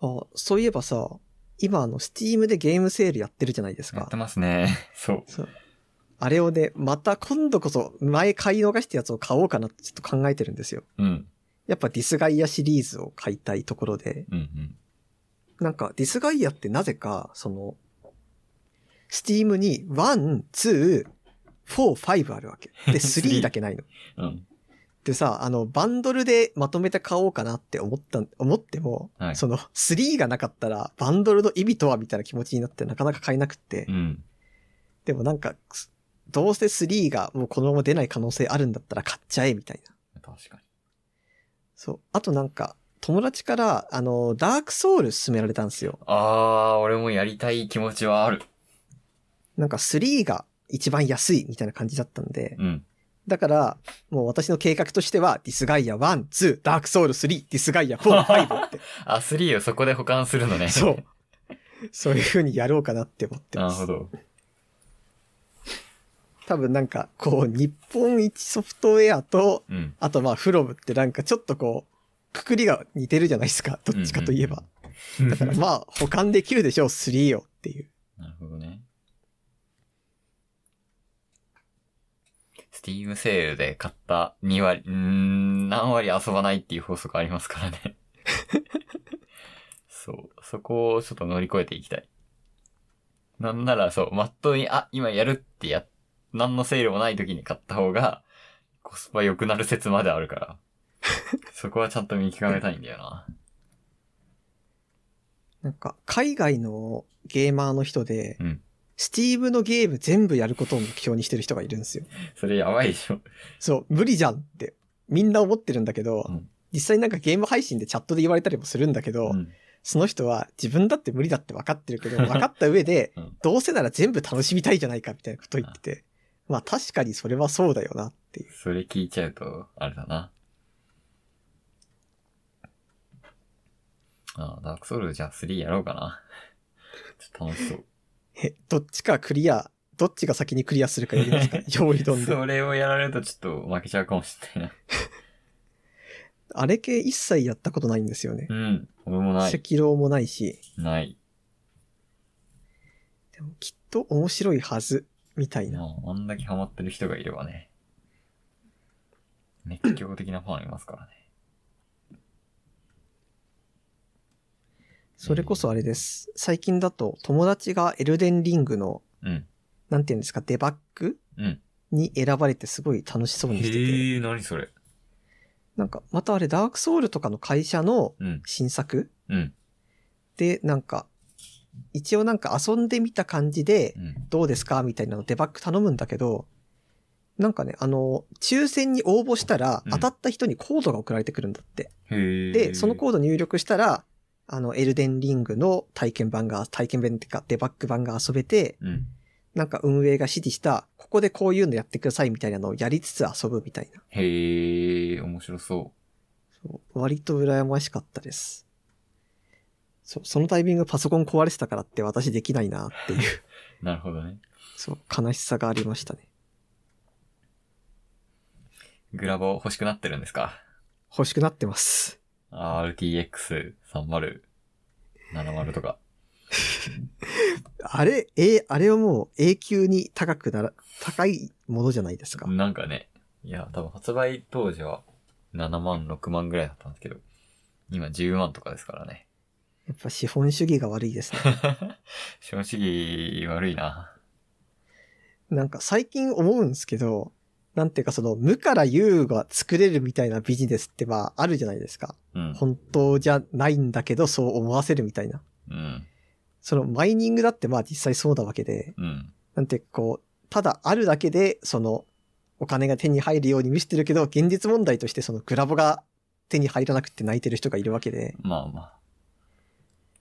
あ、そういえばさ、今あの、スティームでゲームセールやってるじゃないですかやって。ますね。<laughs> そう。そう。あれをね、また今度こそ前買い逃したやつを買おうかなってちょっと考えてるんですよ。うん。やっぱディスガイアシリーズを買いたいところで、うんうん。なんかディスガイアってなぜか、その、スティームに1、2、4、5あるわけ。<laughs> で、3だけないの。うん。でさ、あの、バンドルでまとめて買おうかなって思った、思っても、はいその、3がなかったら、バンドルの意味とはみたいな気持ちになってなかなか買えなくって、うん。でもなんか、どうせ3がもうこのまま出ない可能性あるんだったら買っちゃえ、みたいな。確かに。そう。あとなんか、友達から、あの、ダークソウル勧められたんですよ。あー、俺もやりたい気持ちはある。なんか3が一番安いみたいな感じだったんで、うん。だから、もう私の計画としては、ディスガイア1、2、ダークソウル3、ディスガイア4、5って。<laughs> あ、3をそこで保管するのね。そう。そういう風にやろうかなって思ってます。なるほど。多分なんか、こう、日本一ソフトウェアと、うん。あとまあ、フロムってなんかちょっとこう、くくりが似てるじゃないですか。どっちかといえば。<laughs> だからまあ、保管できるでしょう、3をっていう。なるほどね。スティームセールで買った2割、ん、何割遊ばないっていう法則ありますからね。<laughs> そう。そこをちょっと乗り越えていきたい。なんならそう、まっとうに、あ、今やるってや、何のセールもない時に買った方が、コスパ良くなる説まであるから。そこはちゃんと見極めたいんだよな。<laughs> なんか、海外のゲーマーの人で、うんスティーブのゲーム全部やることを目標にしてる人がいるんですよ。それやばいでしょ。そう、無理じゃんって、みんな思ってるんだけど、うん実際なんかゲーム配信でチャットで言われたりもするんだけど、うん。その人は自分だって無理だって分かってるけど、<laughs> 分かった上でうん、どうせなら全部楽しみたいじゃないかみたいなことを言ってて、まあ確かにそれはそうだよなっていう。それ聞いちゃうと、あれだな。ああ、ダークソウルじゃあ3やろうかな。ちょっと楽しそう。<laughs> え、どっちかクリア、どっちが先にクリアするかやりますか？<laughs> 用意どんで。それをやられるとちょっと負けちゃうかもしれない <laughs> あれ系一切やったことないんですよね。な。うん。俺もない。赤狼もないし、ない。でもきっと面白いはず、みたいな。まあ、あんだけハマってる人がいればね。熱狂的なファンいますからね。それこそあれです。最近だと友達がエルデンリングの、うん。なんていうんですか、デバッグうん。に選ばれてすごい楽しそうにしてて。へえ、何それ。なんか、またあれダークソウルとかの会社のうん。新作うん。で、なんか、一応なんか遊んでみた感じでう、ん。どうですかみたいなのデバッグ頼むんだけど、なんかね、あの、抽選に応募したらうん当たった人にコードが送られてくるんだって。へえ。で、そのコード入力したら、あの、エルデンリングの体験版が、体験版っていうか、デバッグ版が遊べて、うん。なんか運営が指示した、ここでこういうのやってくださいみたいなのをやりつつ遊ぶみたいな。へえ、面白そそう割と羨ましかったです。そう、そのタイミングパソコン壊れてたからって私できないなっていう。う。<laughs> なるほどね。そう、悲しさがありましたね。グラボ欲しくなってるんですか？欲しくなってます。?RTX3070 とか。あれ、え、あれはもう永久に高くなら、高いものじゃないですか。なんかね、いや、多分発売当時は7万、6万ぐらいだったんですけど、今10万とかですからね。やっぱ資本主義が悪いですね。<laughs> 資本主義悪いな。なんか最近思うんですけど、なんていうかその無から有が作れるみたいなビジネスってまああるじゃないですか。うん。本当じゃないんだけどそう思わせるみたいな。うん。そのマイニングだってまあ実際そうだわけで、うん。なんていうかこう、ただあるだけでそのお金が手に入るように見せてるけど、現実問題としてそのグラボが手に入らなくて泣いてる人がいるわけで、まあま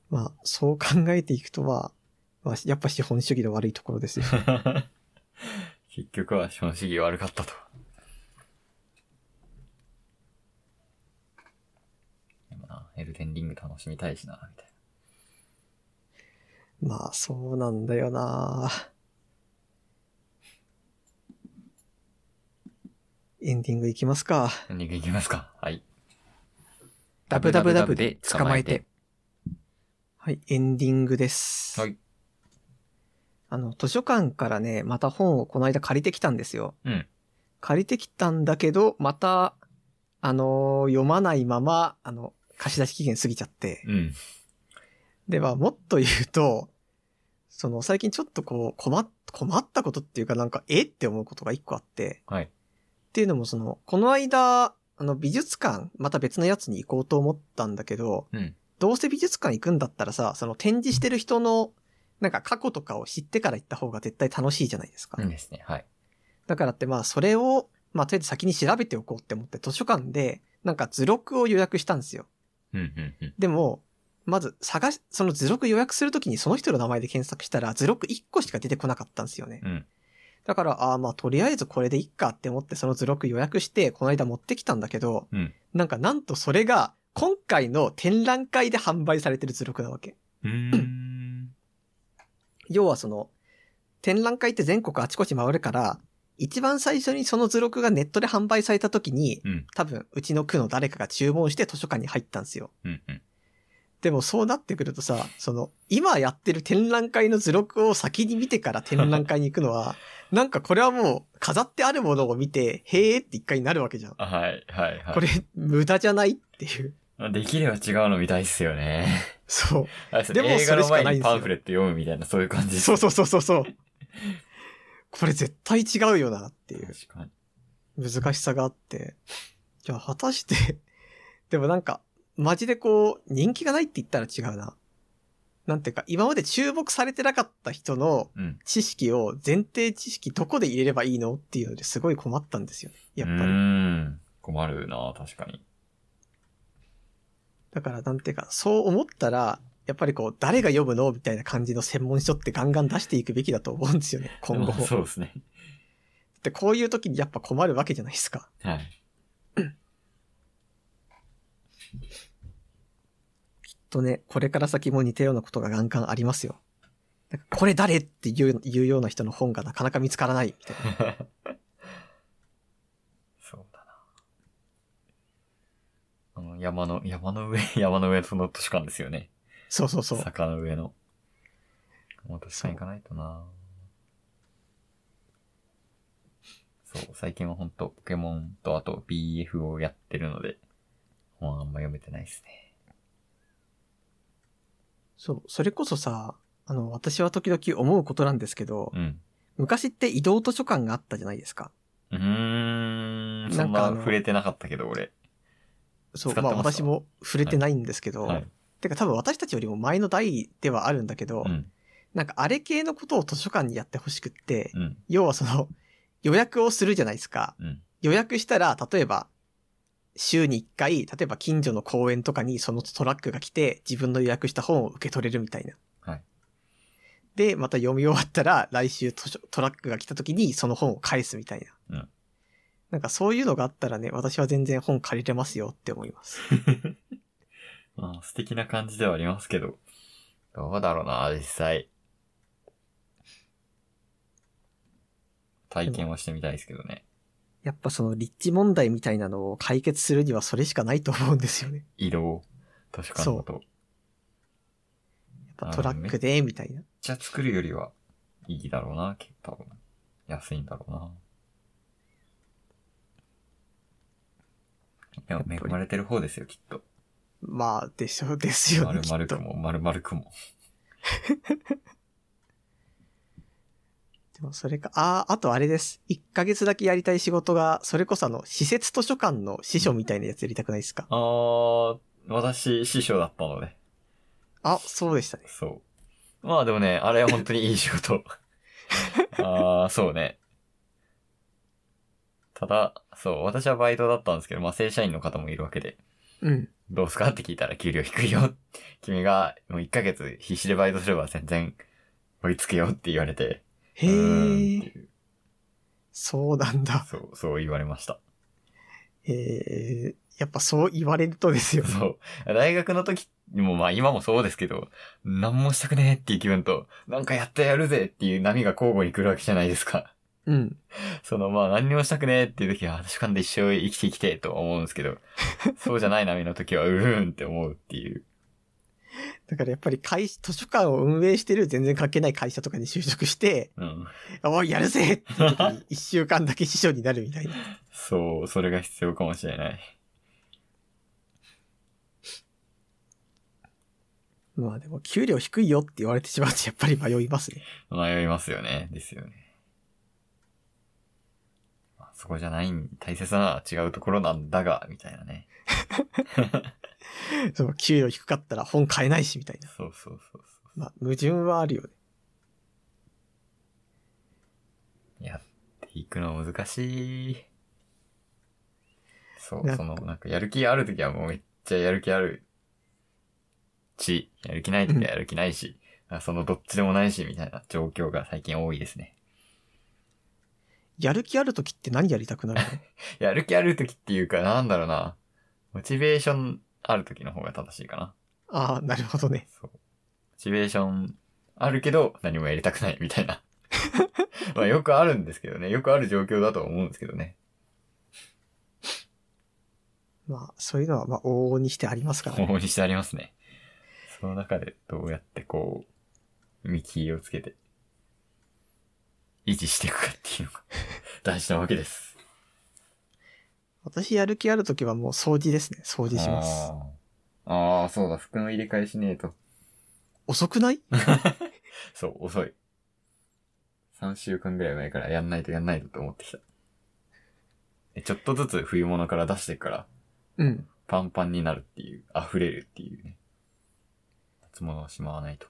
まあそう考えていくとまあ、まあやっぱ資本主義の悪いところですよ。あ。<laughs> 結局は資本主義悪かったと。でもな、エルデンリング楽しみたいしな、みたいまあそうなんだよなエンディングいきますか。な。エンディングいきますか。はい。ダブダブダブで捕まえて。はい、エンディングです。はい。あの、図書館からね、また本をこの間借りてきたんですよ。うん。借りてきたんだけど、また、あのー読まないまま、あの、貸し出し期限過ぎちゃって。うん。では、もっと言うと、その、最近ちょっとこう、困っ、困ったことっていうかなんか、え？って思うことが一個あって、はい。っていうのもその、この間、あの、美術館、また別のやつに行こうと思ったんだけど、うん。どうせ美術館行くんだったらさ、その展示してる人の、なんか過去とかを知ってから行った方が絶対楽しいじゃないですか。いいですね。はい。だからってまあ、それを、まあ、とりあえず先に調べておこうって思って図書館で、なんか図録を予約したんですよ。うん、うん、うん。でも、まず探し、その図録予約するときにその人の名前で検索したら図録1個しか出てこなかったんですよね。うん。だから、ああまあとりあえずこれでいっかって思ってその図録予約して、この間持ってきたんだけど、うん。なんかなんとそれが今回の展覧会で販売されてる図録なわけ。要はその、展覧会って全国あちこち回るから、一番最初にその図録がネットで販売された時に、うん。多分うちの区の誰かが注文して図書館に入ったんですよ。うん。うん。でもそうなってくるとさ、その、今やってる展覧会の図録を先に見てから展覧会に行くのは、<laughs> なんかこれはもう飾ってあるものを見て、へーって一回になるわけじゃん。はい、はい、はい。これ、無駄じゃないっていう。できれば違うの見たいっすよね。そう。<laughs> でも映画のそれしかないんですよ前にパンフレット読むみたいな、そういう感じそうそうそうそうそう。これ絶対違うよなっていう確かに。難しさがあって。じゃあ果たして、でもなんか、マジでこう、人気がないって言ったら違うな。なんていうか、今まで注目されてなかった人のうん。知識を前提知識どこで入れればいいのっていうのですごい困ったんですよね。やっぱうり。ーん。困るな、確かに。だからなんていうか、そう思ったら、やっぱりこう、誰が読むのみたいな感じの専門書ってガンガン出していくべきだと思うんですよね、今後まあも。そうですね。で、こういう時にやっぱ困るわけじゃないですか。はい。とね、これから先も似たようなことがガンガンありますよ。これ誰って言う言うような人の本がなかなか見つからないみたいな。<laughs> そうだな。あの、山の、山の上、<laughs> 山の上その図書館ですよね。そうそうそう。坂の上の。もう確かに行かないとなそう、最近はほんと、ポケモンとあと BF をやってるので、本あんま読めてないですね。そう。それこそさ、あの、私は時々思うことなんですけど、うん。昔って移動図書館があったじゃないですか。うーん、そんなんかあのな触れてなかったけど、俺。そう。まあ私も触れてないんですけど、はい。てか多分私たちよりも前の代ではあるんだけど、うん。なんかあれ系のことを図書館にやってほしくって、うん。要はその、予約をするじゃないですか。うん。予約したら、例えば、週に1回、例えば近所の公園とかにそのトラックが来て、自分の予約した本を受け取れるみたいな。はい。で、また読み終わったら、来週トラックが来た時にその本を返すみたいな。うんなんかそういうのがあったらね、私は全然本借りれますよって思います。<laughs> まあ、素敵な感じではありますけど、どうだろうな、実際。体験はしてみたいですけどね。やっぱその立地問題みたいなのを解決するにはそれしかないと思うんですよね。移動、図書館だと。やっぱトラックで、みたいな。ちゃ作るよりはいいだろうな、多分。安いんだろうな。いや、恵まれてる方ですよ、きっと。まあ、でしょ、ですよね。きっと丸々くも、丸々くも。でもそれか、ああ、あとあれです。1ヶ月だけやりたい仕事が、それこそあの、施設図書館の司書みたいなやつやりたくないですか？あー、私、師匠だったので。あ、そうでしたね。そう。まあでもね、あれは本当にいい仕事。<laughs> あー、そうね。ただ、そう、私はバイトだったんですけど、まあ正社員の方もいるわけで、うん。どうすかって聞いたら給料低いよ。<laughs> 君がもう1ヶ月必死でバイトすれば全然追いつくよって言われて。へえ、そうなんだ。そう、そう言われました。へえ、やっぱそう言われるとですよね。そう。大学の時にも、まあ今もそうですけど、何もしたくねえっていう気分と、なんかやってやるぜっていう波が交互に来るわけじゃないですか。うん。そのまあ何にもしたくねえっていう時は、図書館で一生生きていきてえと思うんですけど、<laughs> そうじゃない波の時は、うーんって思うっていう。だからやっぱり会、図書館を運営してる全然関係ない会社とかに就職して、うん。おい、やるぜって時に一週間だけ師匠になるみたいな。そう、それが必要かもしれない。まあでも、給料低いよって言われてしまうとやっぱり迷いますね。迷いますよね。ですよね。まあそこじゃないん、大切なのは違うところなんだが、みたいなね。<laughs> その給料低かったら本買えないしみたいな。そうそうそうそまあ、矛盾はあるよね。う。やっていくの難しい。そう、その、なんかやる気あるときはもうめっちゃやる気あるし、やる気ないときはやる気ないし、あそのどっちでもないし、みたいな状況が最近多いですね。やる気ある時って何やりたくなるの？<laughs> やる気あるときっていうか、なんだろうな。モチベーションあるときの方が正しいかな。ああ、なるほどね。そう。モチベーションあるけど何もやりたくないみたいな。<laughs> まあよくあるんですけどね。よくある状況だと思うんですけどね。まあ、そういうのは、まあ、往々にしてありますからね。往々にしてありますね。その中でどうやってこう、見切りをつけて、維持していくかっていうのが <laughs> 大事なわけです。私やる気ある時はもう掃除ですね。掃除します。あーあー、そうだ。服の入れ替えしねえと。遅くない？<laughs> そう、遅い。3週間ぐらい前からやんないとやんないとと思ってきた。でちょっとずつ冬物から出してから、うん。パンパンになるっていう、溢れるっていうね。夏物はしまわないと。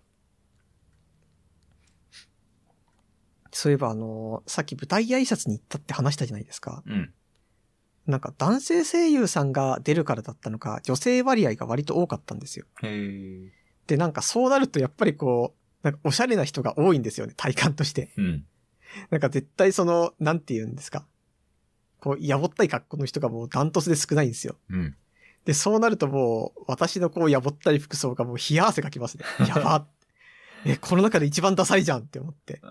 そういえばあのーさっき舞台挨拶に行ったって話したじゃないですか。うん。なんか男性声優さんが出るからだったのか、女性割合が割と多かったんですよ。へー。で、なんかそうなるとやっぱりこう、なんかおしゃれな人が多いんですよね、体感として。うん。なんか絶対その、なんて言うんですか。こう、やぼったい格好の人がもうダントツで少ないんですよ。うん。で、そうなるともう、私のこう、やぼったい服装がもう冷や汗かきますね。<laughs> やばえ、この中で一番ダサいじゃんって思って。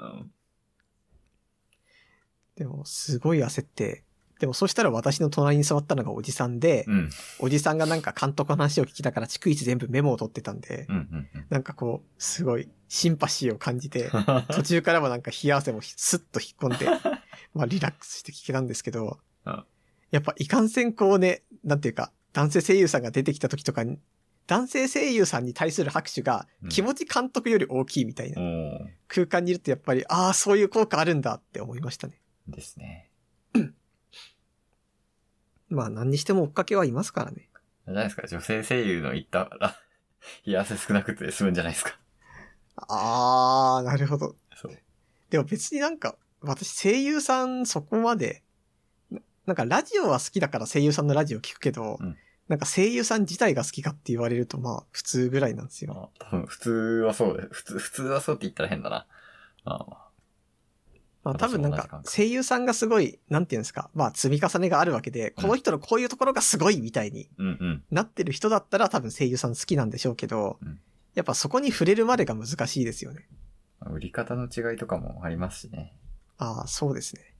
うんでも、すごい焦って。でも、そしたら私の隣に座ったのがおじさんで、うん。おじさんがなんか監督の話を聞きながら逐一全部メモを取ってたんで、うん。うん。うん。なんかこう、すごいシンパシーを感じて、<laughs> 途中からもなんか冷や汗もスッと引っ込んで、<laughs> まあリラックスして聞けたんですけどうん、やっぱいかんせんこうね、なんていうか、男性声優さんが出てきた時とかに、男性声優さんに対する拍手がうん気持ち監督より大きいみたいな空間にいるとやっぱり、ああ、そういう効果あるんだって思いましたね。ですね。まあ何にしても追っかけはいますからね。じゃないですか、女性声優の言ったら、<laughs> 冷や汗少なくて済むんじゃないですか？ああ、なるほど。そう。でも別になんか、私声優さんそこまで、ななんかラジオは好きだから声優さんのラジオ聞くけど、うんなんか声優さん自体が好きかって言われるとまあ普通ぐらいなんですよ。まあ、多分、普通はそうで、普通、普通はそうって言ったら変だな。まあまあ。まあ多分なんか声優さんがすごい、なんていうんですか、まあ積み重ねがあるわけで、この人のこういうところがすごいみたいに。なってる人だったら多分声優さん好きなんでしょうけど、うんやっぱそこに触れるまでが難しいですよね。売り方の違いとかもありますしね。ああ、そうですね。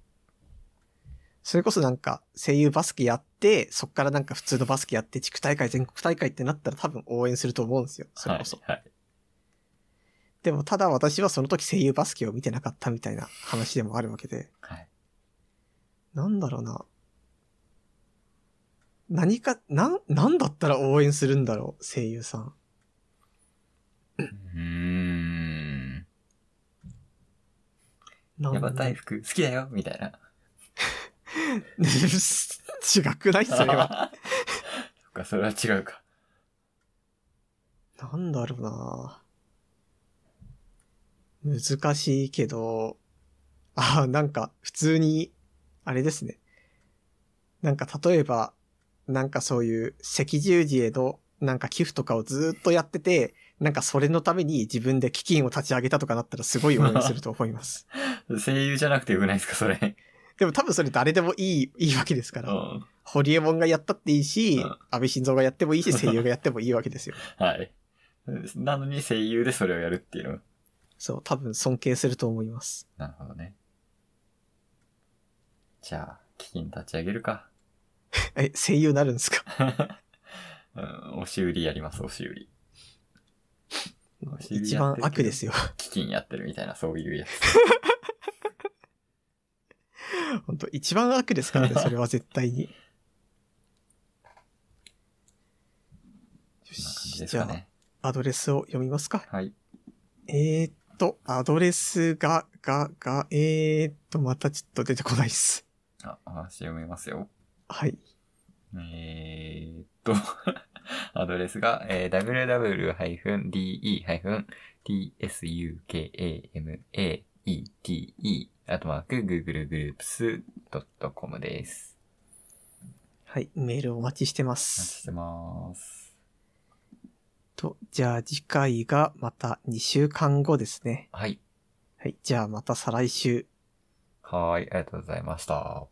それこそなんか声優バスケやって、そっからなんか普通のバスケやって地区大会全国大会ってなったら多分応援すると思うんですよ。それこそ。はい。はい。でもただ私はその時声優バスケを見てなかったみたいな話でもあるわけで。はい。なんだろうな。何か、なん、なんだったら応援するんだろう、声優さん。うーん。なんやば大福好きだよみたいな。<laughs> 違くない？それは。<laughs> そっか、それは違うか。なんだろうな難しいけど、あなんか普通に、あれですね。なんか例えば、なんかそういう赤十字へのなんか寄付とかをずーっとやってて、なんかそれのために自分で基金を立ち上げたとかなったらすごい応援すると思います。<laughs> 声優じゃなくてよくないですか、それ。でも多分それ誰でもいい、<laughs> いいわけですから。うん。ホリエモンがやったっていいし、うん安倍晋三がやってもいいし、声優がやってもいいわけですよ。<laughs> はい。なのに声優でそれをやるっていうの。そう、多分尊敬すると思います。なるほどね。じゃあ、基金立ち上げるか。<laughs> え、声優なるんですか？<laughs> うん、押し売りやります、押し売り。一番悪ですよ。基金やってるみたいな、そういうやつ。<laughs> 本当一番悪ですからね、それは絶対に。よこんな感じし、じゃあ。アドレスを読みますか。はい。えーっと、アドレスが、が、が、えーっと、またちょっと出てこないっす。あ、話読めますよ。はい。えーっと、<laughs> アドレスが、えー www-de-tsukamate あとマーク googlegroups.com です。はい、メールお待ちしてまお待ちす。してます。と、じゃあ次回がまた2週間後ですね。はい。はい、じゃあまた再来週。はーい、ありがとうございました。